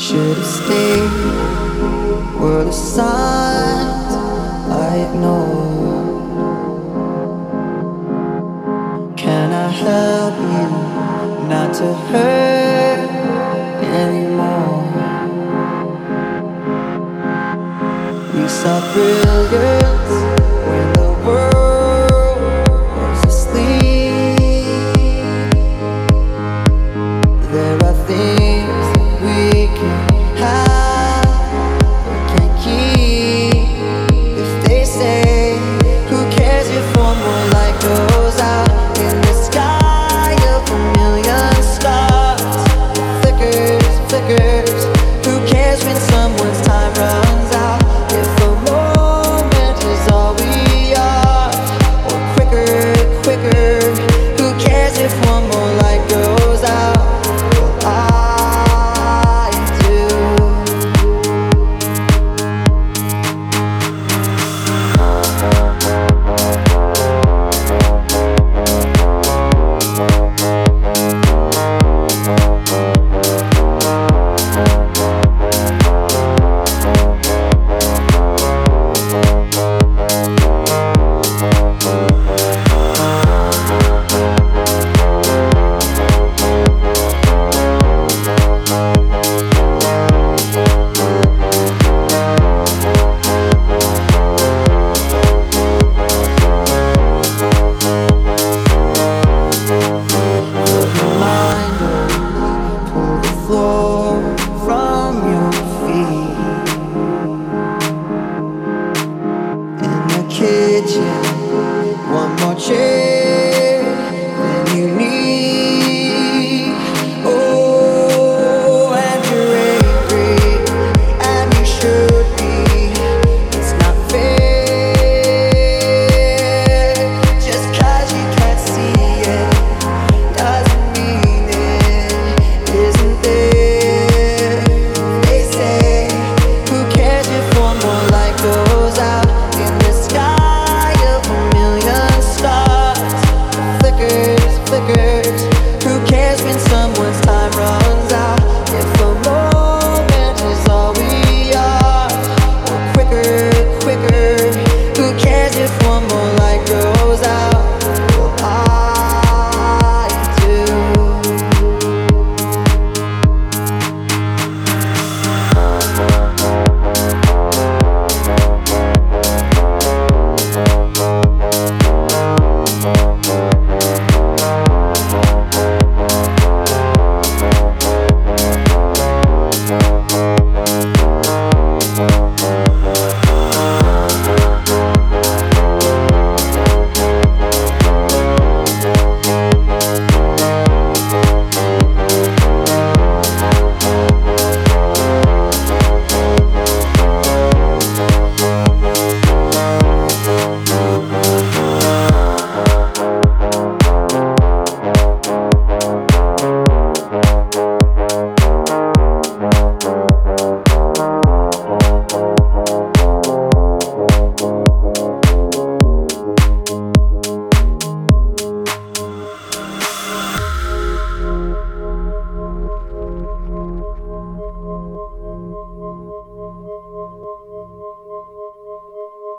Should have stayed. Were the signs I ignored? Can I help you not to hurt anymore? We saw brilliance Yeah.